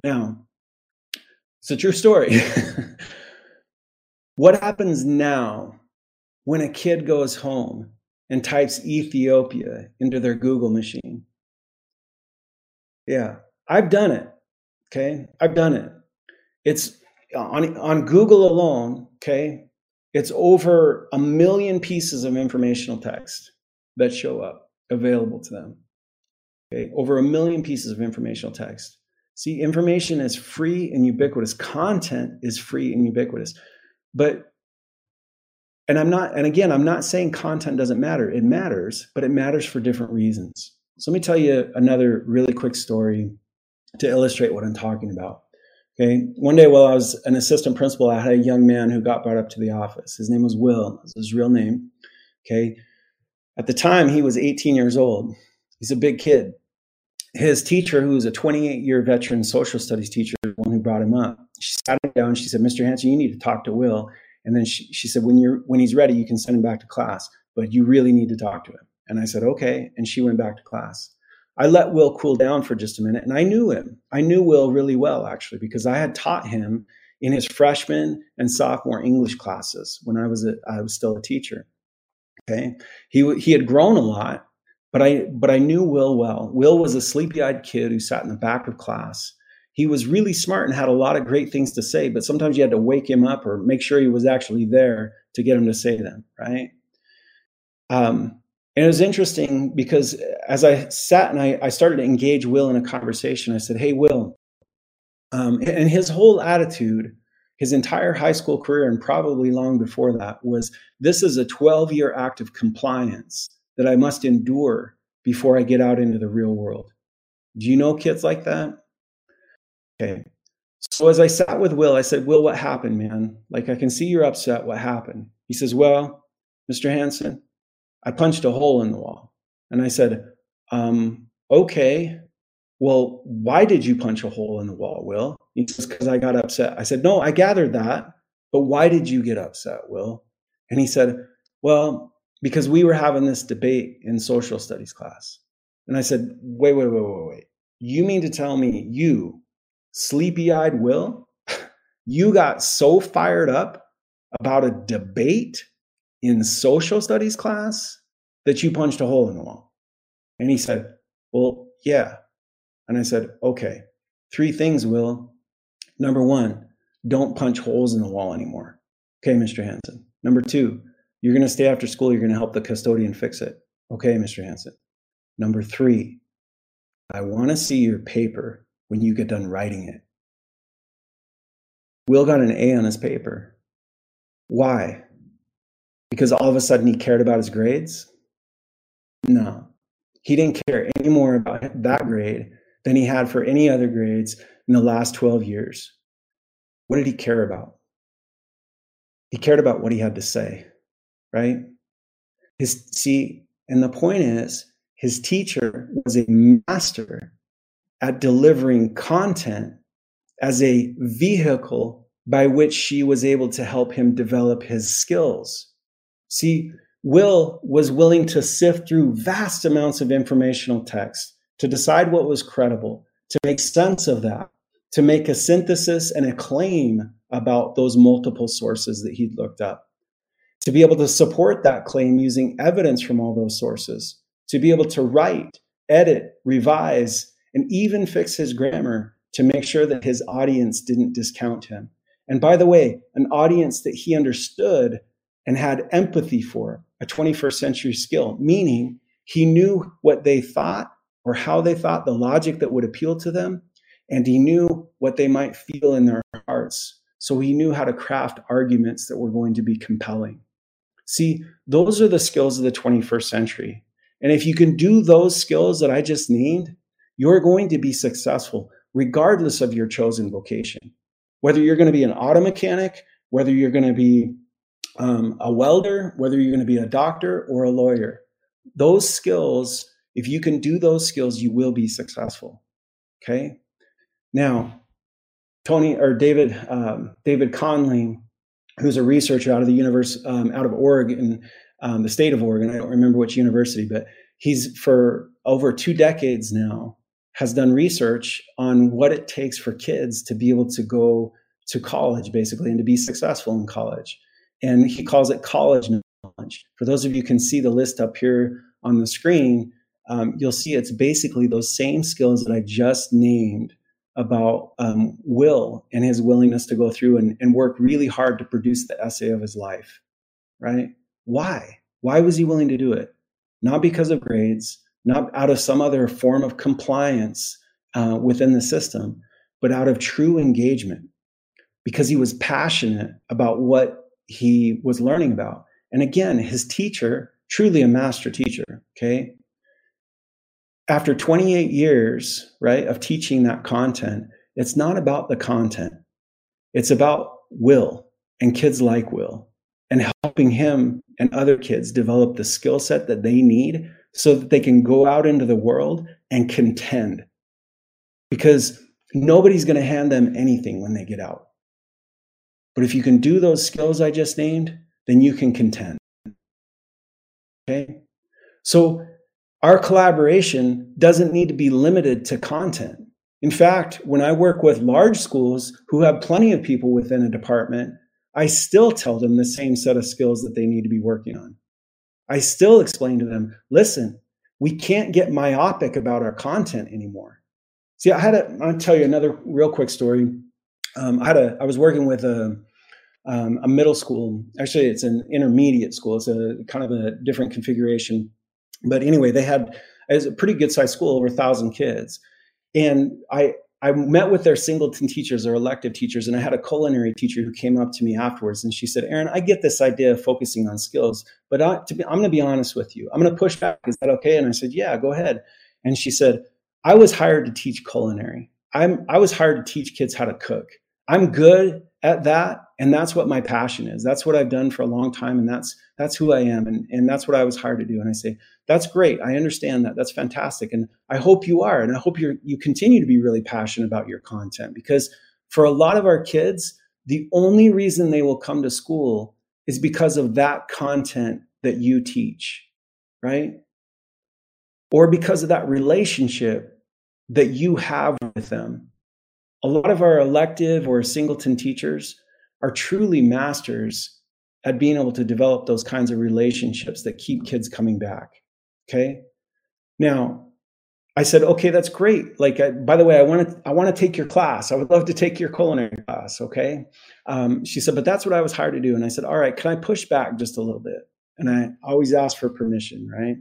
Now, it's a true story. *laughs* what happens now when a kid goes home and types Ethiopia into their Google machine? Yeah, I've done it. Okay. I've done it. It's on, on Google alone. Okay. It's over a million pieces of informational text that show up available to them. Okay. Over a million pieces of informational text. See, information is free and ubiquitous. Content is free and ubiquitous. But, and I'm not, and again, I'm not saying content doesn't matter. It matters, but it matters for different reasons. So let me tell you another really quick story to illustrate what I'm talking about. Okay. One day while I was an assistant principal, I had a young man who got brought up to the office. His name was Will, his real name. Okay. At the time, he was 18 years old. He's a big kid his teacher, who was a 28 year veteran social studies teacher, the one who brought him up, she sat him down. She said, "Mr. Hansen, you need to talk to Will." And then she, she said, "When you're when he's ready, you can send him back to class, but you really need to talk to him." And I said, "Okay." And she went back to class. I let Will cool down for just a minute, and I knew him. I knew Will really well, actually, because I had taught him in his freshman and sophomore English classes when I was a, I was still a teacher. Okay, he he had grown a lot, but I but I knew Will well. Will was a sleepy-eyed kid who sat in the back of class. He was really smart and had a lot of great things to say, but sometimes you had to wake him up or make sure he was actually there to get him to say them, right? Um, and it was interesting because as I sat and I, I started to engage Will in a conversation, I said, Hey, Will. Um, and his whole attitude, his entire high school career, and probably long before that, was this is a 12 year act of compliance that I must endure before I get out into the real world. Do you know kids like that? Okay. So as I sat with Will, I said, Will, what happened, man? Like, I can see you're upset. What happened? He says, Well, Mr. Hansen, I punched a hole in the wall. And I said, um, Okay. Well, why did you punch a hole in the wall, Will? He says, Because I got upset. I said, No, I gathered that. But why did you get upset, Will? And he said, Well, because we were having this debate in social studies class. And I said, wait, wait, wait, wait, wait. You mean to tell me you, sleepy eyed Will, *laughs* you got so fired up about a debate in social studies class that you punched a hole in the wall? And he said, well, yeah. And I said, okay, three things, Will. Number one, don't punch holes in the wall anymore. Okay, Mr. Hansen. Number two, you're going to stay after school. You're going to help the custodian fix it. Okay, Mr. Hansen. Number three, I want to see your paper when you get done writing it. Will got an A on his paper. Why? Because all of a sudden he cared about his grades? No. He didn't care any more about that grade than he had for any other grades in the last 12 years. What did he care about? He cared about what he had to say right? His see, and the point is, his teacher was a master at delivering content as a vehicle by which she was able to help him develop his skills. See, Will was willing to sift through vast amounts of informational text to decide what was credible, to make sense of that, to make a synthesis and a claim about those multiple sources that he'd looked up to be able to support that claim using evidence from all those sources, to be able to write, edit, revise, and even fix his grammar to make sure that his audience didn't discount him. And by the way, an audience that he understood and had empathy for, a 21st century skill, meaning he knew what they thought or how they thought, the logic that would appeal to them, and he knew what they might feel in their hearts. So he knew how to craft arguments that were going to be compelling. See, those are the skills of the 21st century. And if you can do those skills that I just named, you're going to be successful regardless of your chosen vocation. Whether you're going to be an auto mechanic, whether you're going to be um, a welder, whether you're going to be a doctor or a lawyer. Those skills, if you can do those skills, you will be successful. Okay. Now, Tony or David um, David Conley, who's a researcher out of the universe um, out of Oregon, um, the state of Oregon. I don't remember which university, but he's for over two decades now has done research on what it takes for kids to be able to go to college, basically, and to be successful in college. And he calls it college knowledge. For those of you can see the list up here on the screen, um, you'll see it's basically those same skills that I just named about um, Will and his willingness to go through and, and work really hard to produce the essay of his life, right? Why? Why was he willing to do it? Not because of grades, not out of some other form of compliance uh, within the system, but out of true engagement because he was passionate about what he was learning about. And again, his teacher, truly a master teacher, okay? After 28 years, right, of teaching that content, it's not about the content. It's about Will and kids like Will and helping him and other kids develop the skill set that they need so that they can go out into the world and contend. Because nobody's going to hand them anything when they get out. But if you can do those skills I just named, then you can contend. Okay? So our collaboration doesn't need to be limited to content. In fact, when I work with large schools who have plenty of people within a department, I still tell them the same set of skills that they need to be working on. I still explain to them, listen, we can't get myopic about our content anymore. See, I had a, I'll tell you another real quick story. Um, I had a, I was working with a, um, a middle school. Actually, it's an intermediate school. It's a kind of a different configuration. But anyway, they had, it a pretty good sized school, over a thousand kids. And I, I met with their singleton teachers or elective teachers, and I had a culinary teacher who came up to me afterwards and she said, Aaron, I get this idea of focusing on skills, but I, I'm going to be honest with you. I'm going to push back. Is that okay? And I said, Yeah, go ahead. And she said, I was hired to teach culinary. I'm, I was hired to teach kids how to cook. I'm good at that and that's what my passion is. That's what i've done for a long time and that's that's who i am and, and that's what i was hired to do. And i say that's great. I understand that. That's fantastic. And i hope you are and i hope you you continue to be really passionate about your content. Because for a lot of our kids the only reason they will come to school is because of that content that you teach right? Or because of that relationship that you have with them a lot of our elective or singleton teachers are truly masters at being able to develop those kinds of relationships that keep kids coming back. Okay. Now, I said, okay, that's great. Like, I, by the way, I want to, I want to take your class. I would love to take your culinary class. Okay. Um, she said, but that's what I was hired to do. And I said, all right, can I push back just a little bit? And I always ask for permission, right?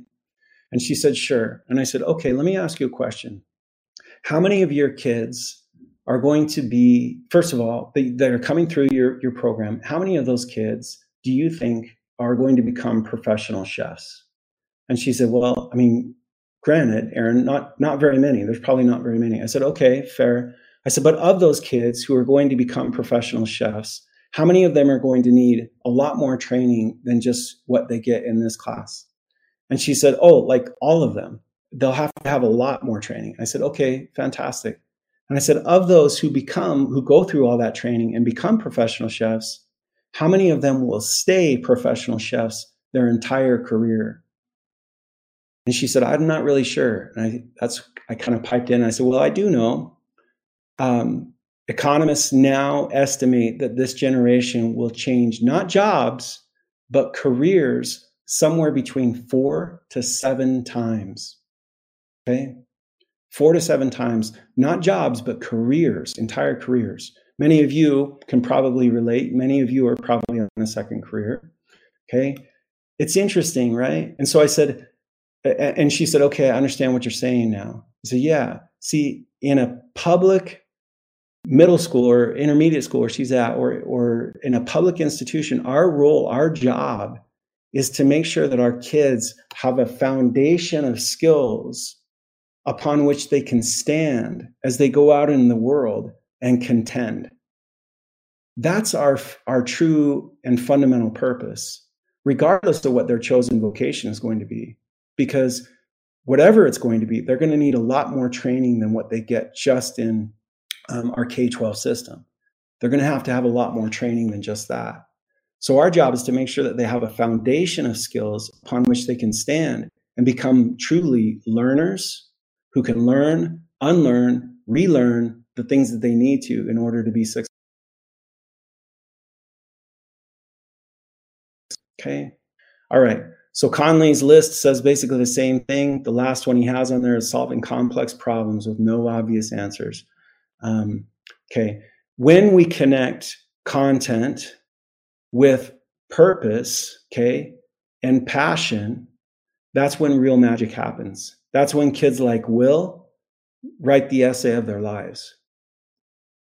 And she said, sure. And I said, okay, let me ask you a question. How many of your kids are going to be, first of all, that are coming through your, your program, how many of those kids do you think are going to become professional chefs? And she said, Well, I mean, granted, Aaron, not not very many. There's probably not very many. I said, Okay, fair. I said, but of those kids who are going to become professional chefs, how many of them are going to need a lot more training than just what they get in this class? And she said, Oh, like all of them. They'll have to have a lot more training. I said, Okay, fantastic. And I said, of those who become, who go through all that training and become professional chefs, how many of them will stay professional chefs their entire career? And she said, I'm not really sure. And I, that's, I kind of piped in. I said, well, I do know. Um, economists now estimate that this generation will change not jobs, but careers somewhere between four to seven times. Okay four to seven times, not jobs, but careers, entire careers. Many of you can probably relate. Many of you are probably on a second career. Okay. It's interesting, right? And so I said, and she said, okay, I understand what you're saying now. I said, yeah. See, in a public middle school or intermediate school where she's at, or, or in a public institution, our role, our job is to make sure that our kids have a foundation of skills upon which they can stand as they go out in the world and contend. That's our, our true and fundamental purpose, regardless of what their chosen vocation is going to be. Because whatever it's going to be, they're going to need a lot more training than what they get just in um, our K 12 system. They're going to have to have a lot more training than just that. So, our job is to make sure that they have a foundation of skills upon which they can stand and become truly learners who can learn, unlearn, relearn the things that they need to in order to be successful. Okay. All right. So Conley's list says basically the same thing. The last one he has on there is solving complex problems with no obvious answers. Um, okay. When we connect content with purpose, okay, and passion, that's when real magic happens. That's when kids like Will write the essay of their lives.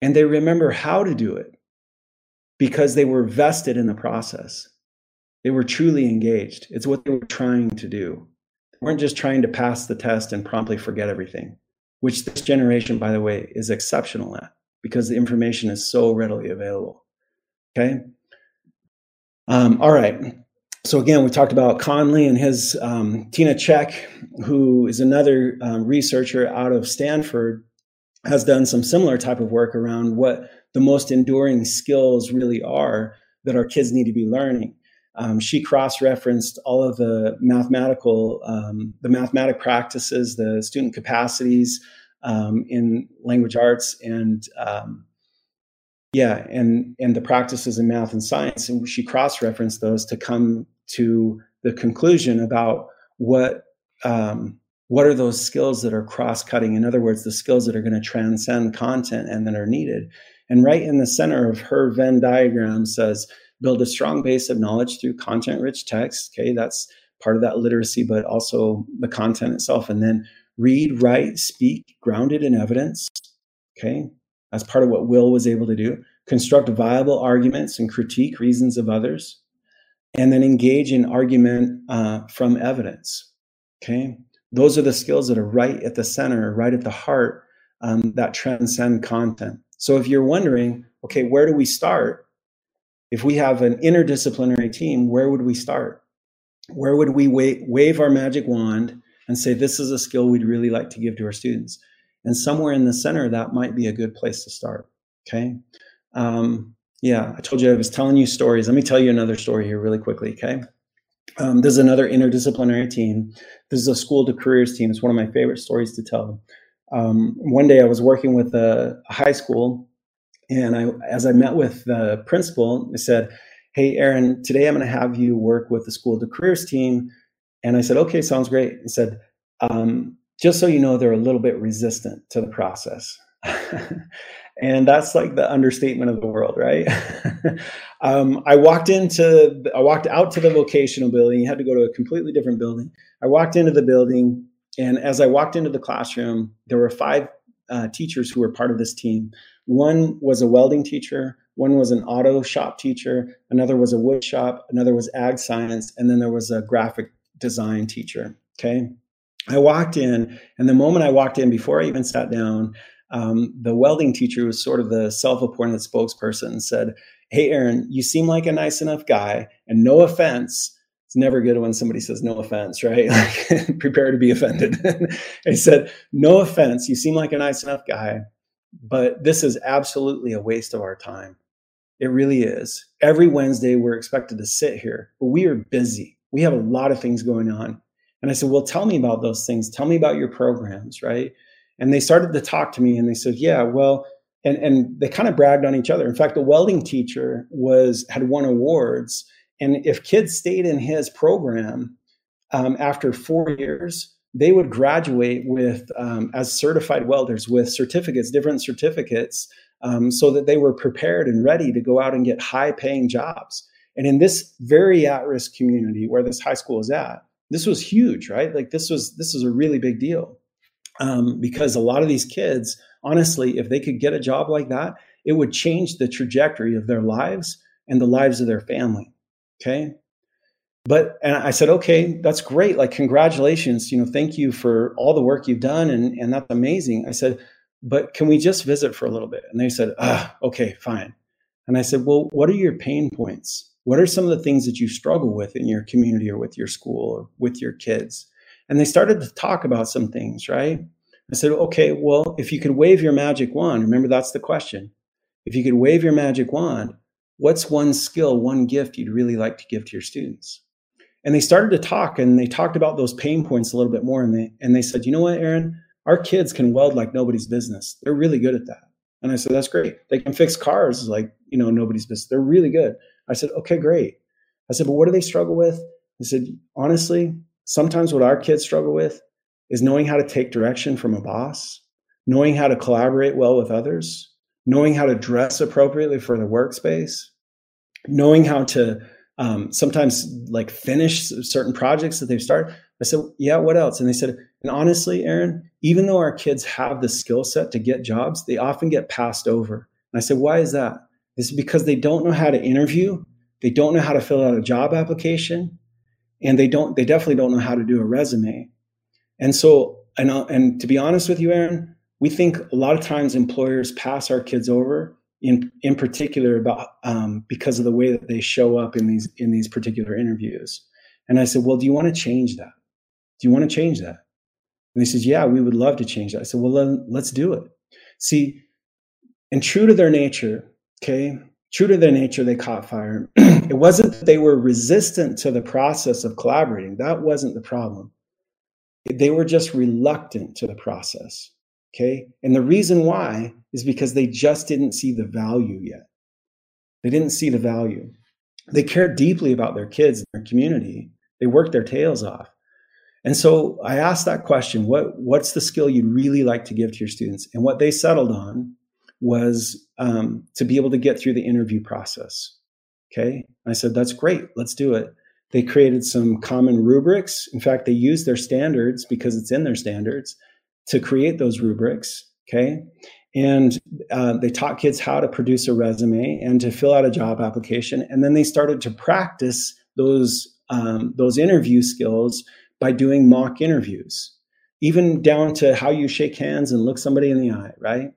And they remember how to do it because they were vested in the process. They were truly engaged. It's what they were trying to do. They weren't just trying to pass the test and promptly forget everything, which this generation, by the way, is exceptional at because the information is so readily available. Okay. Um, all right. So again, we talked about Conley and his um, Tina Cheuk, who is another um, researcher out of Stanford, has done some similar type of work around what the most enduring skills really are that our kids need to be learning. Um, she cross-referenced all of the mathematical, um, the mathematic practices, the student capacities um, in language arts, and um, yeah, and and the practices in math and science. And she cross-referenced those to come to the conclusion about what um, what are those skills that are cross-cutting. In other words, the skills that are going to transcend content and that are needed. And right in the center of her Venn diagram says build a strong base of knowledge through content rich text. Okay, that's part of that literacy, but also the content itself. And then read, write, speak, grounded in evidence. Okay, that's part of what Will was able to do. Construct viable arguments and critique reasons of others. And then engage in argument uh, from evidence. Okay, those are the skills that are right at the center, right at the heart um, that transcend content. So if you're wondering, okay, where do we start? if we have an interdisciplinary team, where would we start? Where would we wa- wave our magic wand and say, this is a skill we'd really like to give to our students? And somewhere in the center, that might be a good place to start. Okay. Um, yeah, I told you I was telling you stories. Let me tell you another story here really quickly. Okay. Um, there's another interdisciplinary team. This is a school to careers team. It's one of my favorite stories to tell. Um, one day I was working with a, a high school and I, as I met with the principal, I said, Hey, Aaron, today I'm going to have you work with the School to Careers team. And I said, Okay, sounds great. He said, um, Just so you know, they're a little bit resistant to the process. *laughs* and that's like the understatement of the world, right? *laughs* um, I walked into, I walked out to the vocational building. You had to go to a completely different building. I walked into the building, and as I walked into the classroom, there were five uh, teachers who were part of this team. One was a welding teacher, one was an auto shop teacher, another was a wood shop, another was ag science, and then there was a graphic design teacher. Okay. I walked in, and the moment I walked in, before I even sat down, um, the welding teacher was sort of the self appointed spokesperson and said, Hey, Aaron, you seem like a nice enough guy, and no offense. It's never good when somebody says no offense, right? *laughs* Like, *laughs* prepare to be offended. *laughs* I said, No offense. You seem like a nice enough guy but this is absolutely a waste of our time. It really is. Every Wednesday, we're expected to sit here, but we are busy. We have a lot of things going on. And I said, Well, tell me about those things. Tell me about your programs, right? And they started to talk to me and they said, Yeah, well, and, and they kind of bragged on each other. In fact, the welding teacher was had won awards. And if kids stayed in his program um, after four years, they would graduate with um, as certified welders with certificates, different certificates, um, so that they were prepared and ready to go out and get high paying jobs. And in this very at risk community where this high school is at, this was huge, right? Like this was this was a really big deal um, because a lot of these kids, honestly, if they could get a job like that, it would change the trajectory of their lives and the lives of their family. Okay, but and I said, okay, that's great. Like, congratulations. You know, thank you for all the work you've done, and and that's amazing. I said, but can we just visit for a little bit? And they said, ah, okay, fine. And I said, Well, what are your pain points? What are some of the things that you struggle with in your community or with your school or with your kids? And they started to talk about some things, right? I said, Okay, well, if you could wave your magic wand, remember that's the question. If you could wave your magic wand, what's one skill, one gift you'd really like to give to your students? And they started to talk and they talked about those pain points a little bit more. And they, and they said, you know what, Aaron, our kids can weld like nobody's business. They're really good at that. And I said, that's great. They can fix cars like, you know, nobody's business. They're really good. I said, okay, great. I said, but what do they struggle with? He said, honestly, sometimes what our kids struggle with is knowing how to take direction from a boss, knowing how to collaborate well with others, knowing how to dress appropriately for the workspace, knowing how to um, sometimes like finish certain projects that they've started. I said, yeah, what else? And they said, and honestly, Aaron, even though our kids have the skill set to get jobs, they often get passed over. And I said, why is that? It's because they don't know how to interview. They don't know how to fill out a job application and they don't, they definitely don't know how to do a resume. And so, and, and to be honest with you, Aaron, we think a lot of times employers pass our kids over in in particular about um, because of the way that they show up in these in these particular interviews. And I said, well, do you want to change that? Do you want to change that? And he said, yeah, we would love to change that. I said, well, then let's do it. See, and true to their nature, okay, true to their nature, they caught fire. *clears throat* it wasn't that they were resistant to the process of collaborating. That wasn't the problem. They were just reluctant to the process. Okay. And the reason why is because they just didn't see the value yet. They didn't see the value. They cared deeply about their kids and their community. They worked their tails off. And so I asked that question what, what's the skill you'd really like to give to your students? And what they settled on was um, to be able to get through the interview process. Okay. I said, that's great. Let's do it. They created some common rubrics. In fact, they used their standards because it's in their standards to create those rubrics. Okay. And uh, they taught kids how to produce a resume and to fill out a job application. And then they started to practice those, um, those interview skills by doing mock interviews, even down to how you shake hands and look somebody in the eye, right?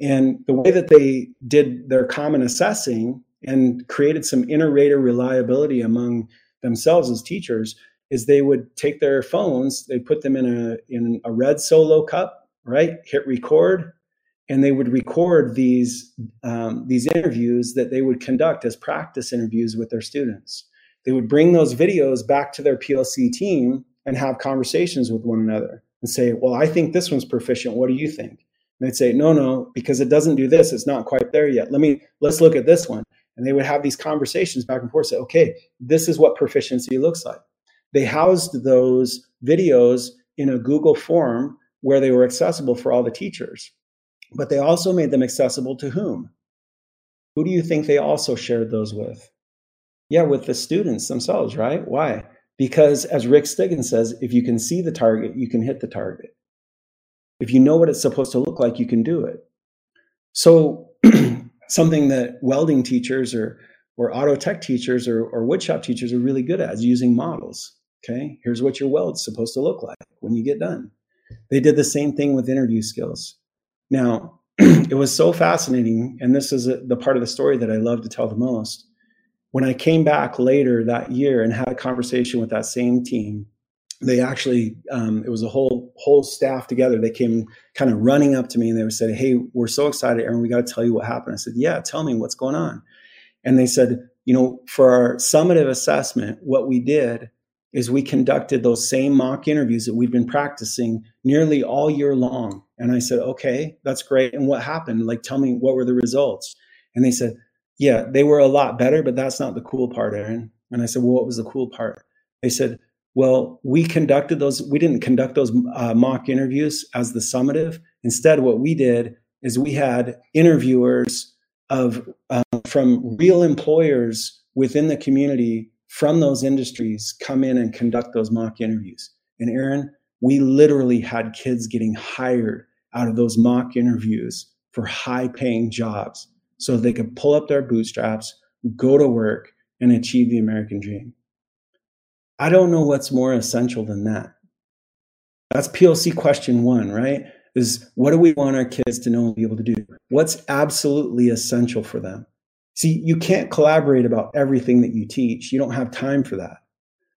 And the way that they did their common assessing and created some inter-rater reliability among themselves as teachers is they would take their phones, they put them in a in a red solo cup, right? Hit record, and they would record these um, these interviews that they would conduct as practice interviews with their students. They would bring those videos back to their PLC team and have conversations with one another and say, "Well, I think this one's proficient. What do you think?" And they'd say, "No, no, because it doesn't do this. It's not quite there yet. Let me let's look at this one." And they would have these conversations back and forth. Say, "Okay, this is what proficiency looks like." They housed those videos in a Google form where they were accessible for all the teachers. But they also made them accessible to whom? Who do you think they also shared those with? Yeah, with the students themselves, right? Why? Because as Rick Stiggins says, if you can see the target, you can hit the target. If you know what it's supposed to look like, you can do it. So, *clears throat* something that welding teachers or, or auto tech teachers or, or woodshop teachers are really good at is using models. Okay, here's what your weld's supposed to look like when you get done. They did the same thing with interview skills. Now, *clears throat* it was so fascinating, and this is a, the part of the story that I love to tell the most. When I came back later that year and had a conversation with that same team, they actually um, it was a whole whole staff together. They came kind of running up to me and they said, "Hey, we're so excited, Aaron. We got to tell you what happened." I said, "Yeah, tell me what's going on." And they said, "You know, for our summative assessment, what we did is we conducted those same mock interviews that we've been practicing nearly all year long. And I said, okay, that's great. And what happened? Like, tell me what were the results? And they said, yeah, they were a lot better, but that's not the cool part, Aaron. And I said, well, what was the cool part? They said, well, we conducted those, we didn't conduct those uh, mock interviews as the summative. Instead, what we did is we had interviewers of uh, from real employers within the community from those industries come in and conduct those mock interviews. And Aaron, we literally had kids getting hired out of those mock interviews for high paying jobs so they could pull up their bootstraps, go to work, and achieve the American dream. I don't know what's more essential than that. That's PLC question one, right? Is what do we want our kids to know and be able to do? What's absolutely essential for them? See, you can't collaborate about everything that you teach. You don't have time for that.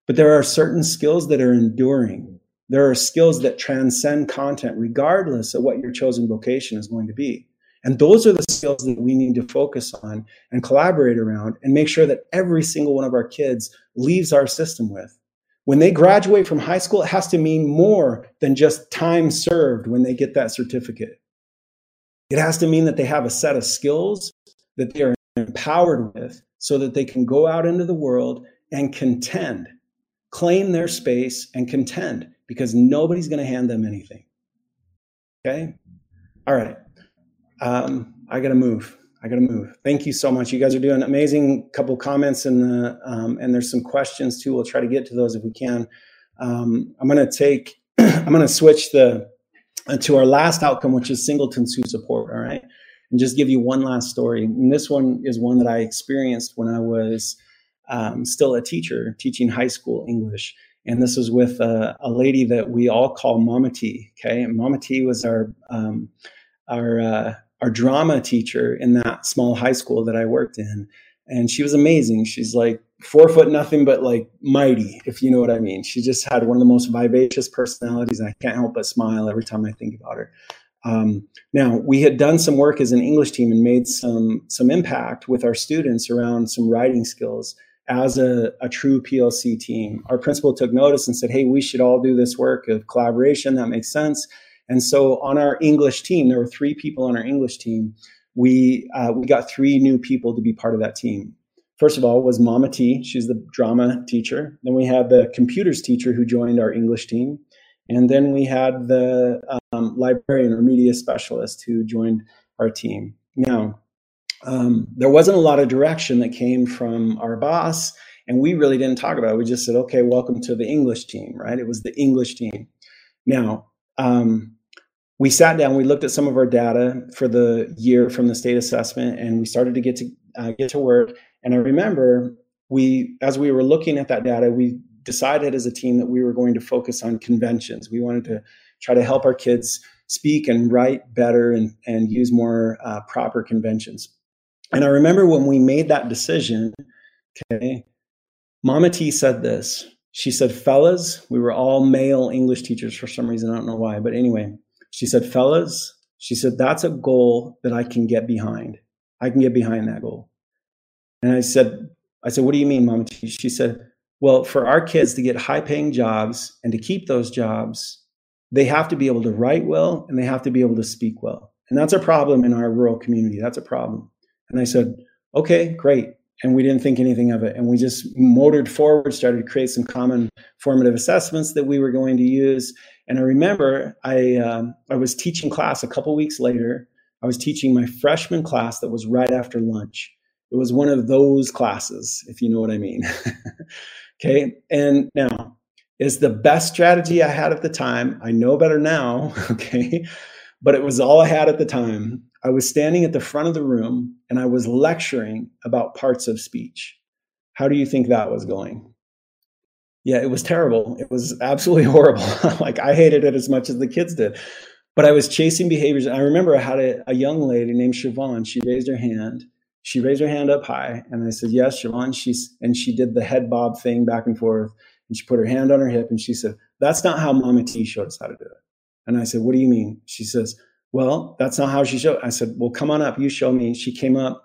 But there are certain skills that are enduring. There are skills that transcend content, regardless of what your chosen vocation is going to be. And those are the skills that we need to focus on and collaborate around and make sure that every single one of our kids leaves our system with. When they graduate from high school, it has to mean more than just time served when they get that certificate. It has to mean that they have a set of skills that they are empowered with so that they can go out into the world and contend, claim their space and contend because nobody's going to hand them anything. Okay? All right. Um, I got to move. I got to move. Thank you so much. You guys are doing amazing. Couple comments and the um, and there's some questions too. We'll try to get to those if we can. Um, I'm to take. *clears throat* I'm to switch the uh, to our last outcome, which is singletons who support. All right, and just give you one last story. And this one is one that I experienced when I was um, still a teacher, teaching high school English. And this was with a, a lady that we all call Mama T. Okay, and Mama T was our um, our uh, our drama teacher in that small high school that I worked in. And she was amazing. She's like four foot nothing, but like mighty, if you know what I mean. She just had one of the most vivacious personalities. And I can't help but smile every time I think about her. Um, now we had done some work as an English team and made some some impact with our students around some writing skills as a, a true PLC team. Our principal took notice and said, "Hey, we should all do this work of collaboration. That makes sense." And so on our English team, there were three people on our English team. We uh, we got three new people to be part of that team. First of all was Mama T. She's the drama teacher. Then we had the computers teacher who joined our English team, and then we had the um, librarian or media specialist who joined our team. Now, um, there wasn't a lot of direction that came from our boss, and we really didn't talk about it. We just said, "Okay, welcome to the English team." Right? It was the English team. Now, um, we sat down, we looked at some of our data for the year from the state assessment, and we started to get to uh, get to work. And I remember we, as we were looking at that data, we decided as a team that we were going to focus on conventions. We wanted to try to help our kids speak and write better and, and use more uh, proper conventions. And I remember when we made that decision, okay, Mama T said this she said, fellas, we were all male English teachers for some reason. I don't know why. But anyway, she said, fellas, she said, that's a goal that I can get behind. I can get behind that goal. And I said, I said, what do you mean, Mom? She said, well, for our kids to get high paying jobs and to keep those jobs, they have to be able to write well and they have to be able to speak well. And that's a problem in our rural community. That's a problem. And I said, okay, great and we didn't think anything of it. And we just motored forward, started to create some common formative assessments that we were going to use. And I remember I um, I was teaching class a couple weeks later. I was teaching my freshman class that was right after lunch. It was one of those classes, if you know what I mean. *laughs* okay, and now is the best strategy I had at the time. I know better now. *laughs* Okay, but it was all I had at the time. I was standing at the front of the room and I was lecturing about parts of speech. How do you think that was going? Yeah, it was terrible. It was absolutely *laughs* horrible. like I hated it as much as the kids did. But I was chasing behaviors. I remember I had a, a young lady named Siobhan. She raised her hand. She raised her hand up high, and I said, "Yes, Siobhan." She's and she did the head bob thing back and forth, and she put her hand on her hip, and she said, "That's not how Mama T showed us how to do it." And I said, "What do you mean?" She says, well, that's not how she showed. I said, well, come on up. You show me. She came up.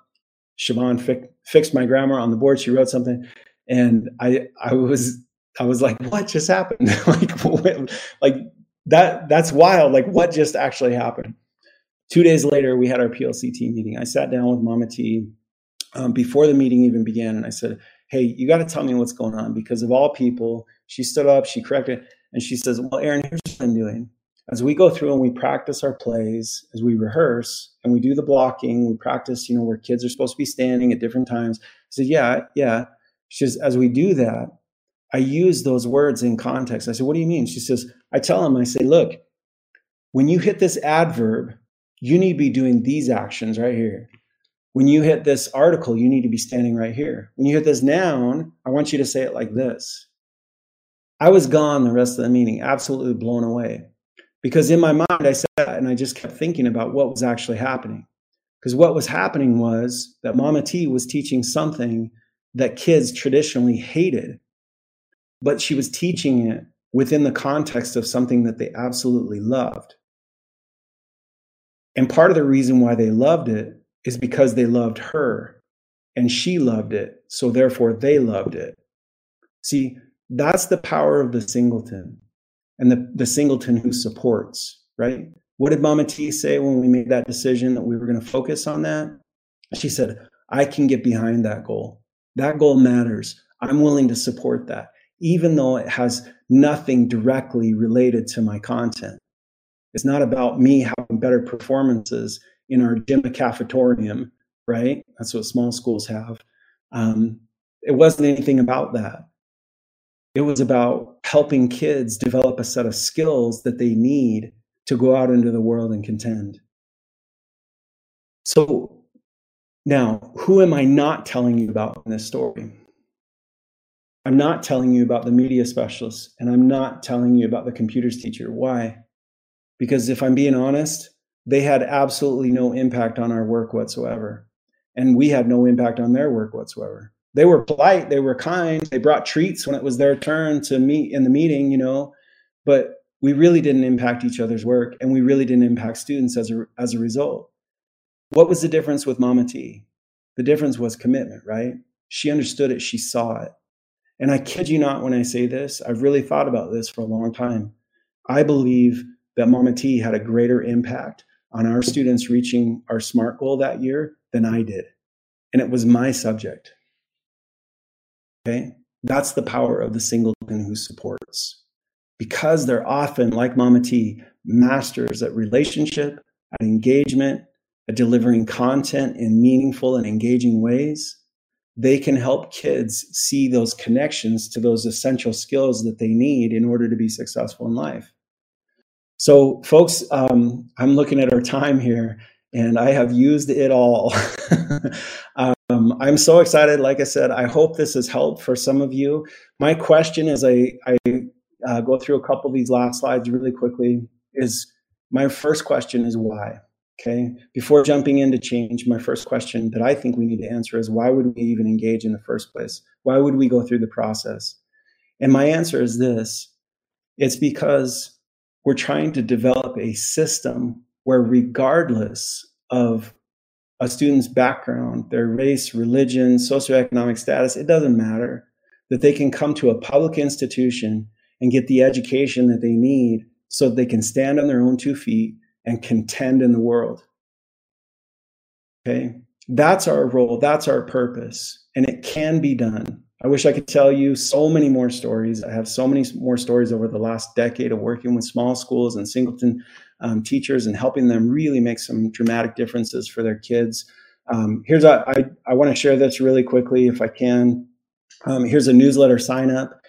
Siobhan fi- fixed my grammar on the board. She wrote something, and I I was I was like, what just happened? *laughs* like like that that's wild. Like what just actually happened? Two days later, we had our PLC team meeting. I sat down with Mama T um, before the meeting even began, and I said, hey, you got to tell me what's going on because of all people. She stood up, she corrected, and she says, well, Aaron, here's what I'm doing as we go through and we practice our plays, as we rehearse and we do the blocking, we practice, you know, where kids are supposed to be standing at different times. I said, yeah, yeah. She says, as we do that, I use those words in context. I said, what do you mean? She says, I tell them, I say, look, when you hit this adverb, you need to be doing these actions right here. When you hit this article, you need to be standing right here. When you hit this noun, I want you to say it like this. I was gone the rest of the meeting, absolutely blown away because in my mind I sat and I just kept thinking about what was actually happening. Because what was happening was that Mama T was teaching something that kids traditionally hated, but she was teaching it within the context of something that they absolutely loved. And part of the reason why they loved it is because they loved her and she loved it. So therefore, they loved it. See, that's the power of the singleton and the, the singleton who supports, right? What did Mama T say when we made that decision that we were going to focus on that? She said, I can get behind that goal. That goal matters. I'm willing to support that, even though it has nothing directly related to my content. It's not about me having better performances in our gym cafetorium, right? That's what small schools have. Um, it wasn't anything about that. It was about helping kids develop a set of skills that they need to go out into the world and contend. So now, who am I not telling you about in this story? I'm not telling you about the media specialist, and I'm not telling you about the computers teacher. Why? Because if I'm being honest, they had absolutely no impact on our work whatsoever. And we had no impact on their work whatsoever. They were polite, they were kind, they brought treats when it was their turn to meet in the meeting, you know, but we really didn't impact each other's work and we really didn't impact students as a, as a result. What was the difference with Mama T? The difference was commitment, right? She understood it, she saw it. And I kid you not when I say this, I've really thought about this for a long time. I believe that Mama T had a greater impact on our students reaching our SMART goal that year than I did. And it was my subject. Okay? That's the power of the singleton who supports because they're often, like Mama T, masters at relationship, at engagement, at delivering content in meaningful and engaging ways, they can help kids see those connections to those essential skills that they need in order to be successful in life. So, folks, um, I'm looking at our time here and I have used it all. *laughs* um, I'm so excited. Like I said, I hope this has helped for some of you. My question as I, I uh, go through a couple of these last slides really quickly is my first question is why? Okay. Before jumping into change, my first question that I think we need to answer is why would we even engage in the first place? Why would we go through the process? And my answer is this it's because we're trying to develop a system where, regardless of a student's background, their race, religion, socioeconomic status, it doesn't matter, that they can come to a public institution and get the education that they need so they can stand on their own two feet and contend in the world. Okay. That's our role. That's our purpose. And it can be done. I wish I could tell you so many more stories. I have so many more stories over the last decade of working with small schools and singleton um, teachers and helping them really make some dramatic differences for their kids. Um, here's a, I, I want to share this really quickly if I can. Um, here's a newsletter sign up.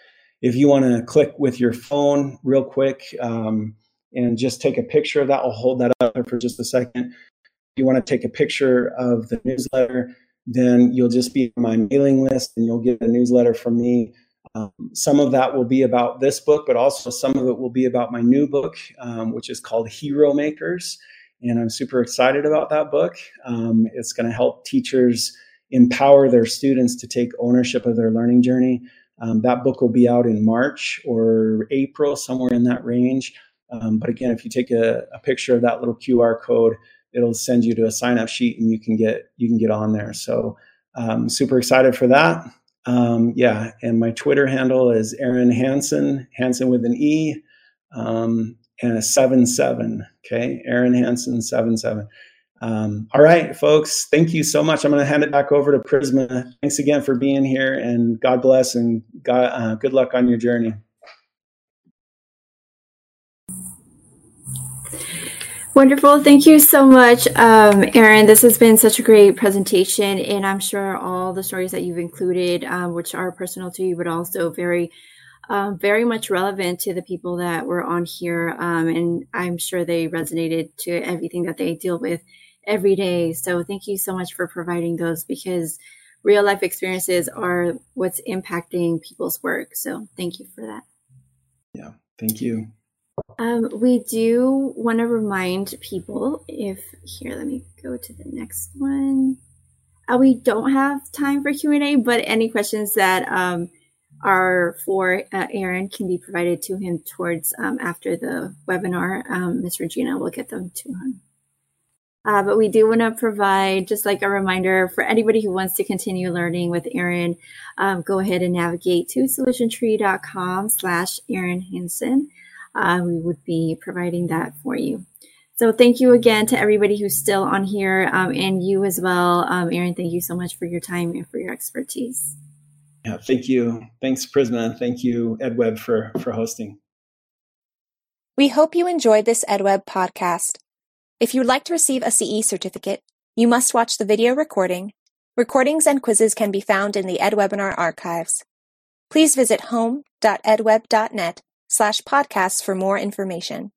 If you want to click with your phone real quick um, and just take a picture of that, I'll hold that up for just a second. If you want to take a picture of the newsletter, then you'll just be on my mailing list and you'll get a newsletter from me. Um, some of that will be about this book, but also some of it will be about my new book, um, which is called Hero Makers. And I'm super excited about that book. Um, it's going to help teachers empower their students to take ownership of their learning journey. Um, that book will be out in March or April, somewhere in that range. Um, but again, if you take a, a, picture of that little QR code, it'll send you to a sign up sheet and you can get you can get on there. So um, super excited for that. Um, yeah, and my Twitter handle is Aaron Hansen, Hansen with an E, um, and a seven seven. Okay, Aaron Hansen seven seven. Um, all right, folks, thank you so much. I'm going to hand it back over to Prisma. Thanks again for being here, and God bless and God, uh, good luck on your journey. Wonderful. Thank you so much, um, Aaron. This has been such a great presentation, and I'm sure all the stories that you've included, um, which are personal to you, but also very, um, very much relevant to the people that were on here, um, and I'm sure they resonated to everything that they deal with every day. So thank you so much for providing those because real life experiences are what's impacting people's work. So thank you for that. Yeah, thank you. Um, we do want to remind people if here, let me go to the next one. Uh, we don't have time for Q and A, but any questions that um, are for uh, Aaron can be provided to him towards um, after the webinar. Um, Ms. Regina will get them to him. Uh, but we do want to provide just like a reminder for anybody who wants to continue learning with Aaron, um, go ahead and navigate to solutiontree.com slash Aaron Hansen. Uh, we would be providing that for you. So thank you again to everybody who's still on here um, and you as well. Um, Aaron, thank you so much for your time and for your expertise. Yeah, thank you. Thanks, Prisma. Thank you, EdWeb, for, for hosting. We hope you enjoyed this EdWeb podcast. If you would like to receive a CE certificate, you must watch the video recording. Recordings and quizzes can be found in the EdWebinar archives. Please visit home.edweb.net slash podcasts for more information.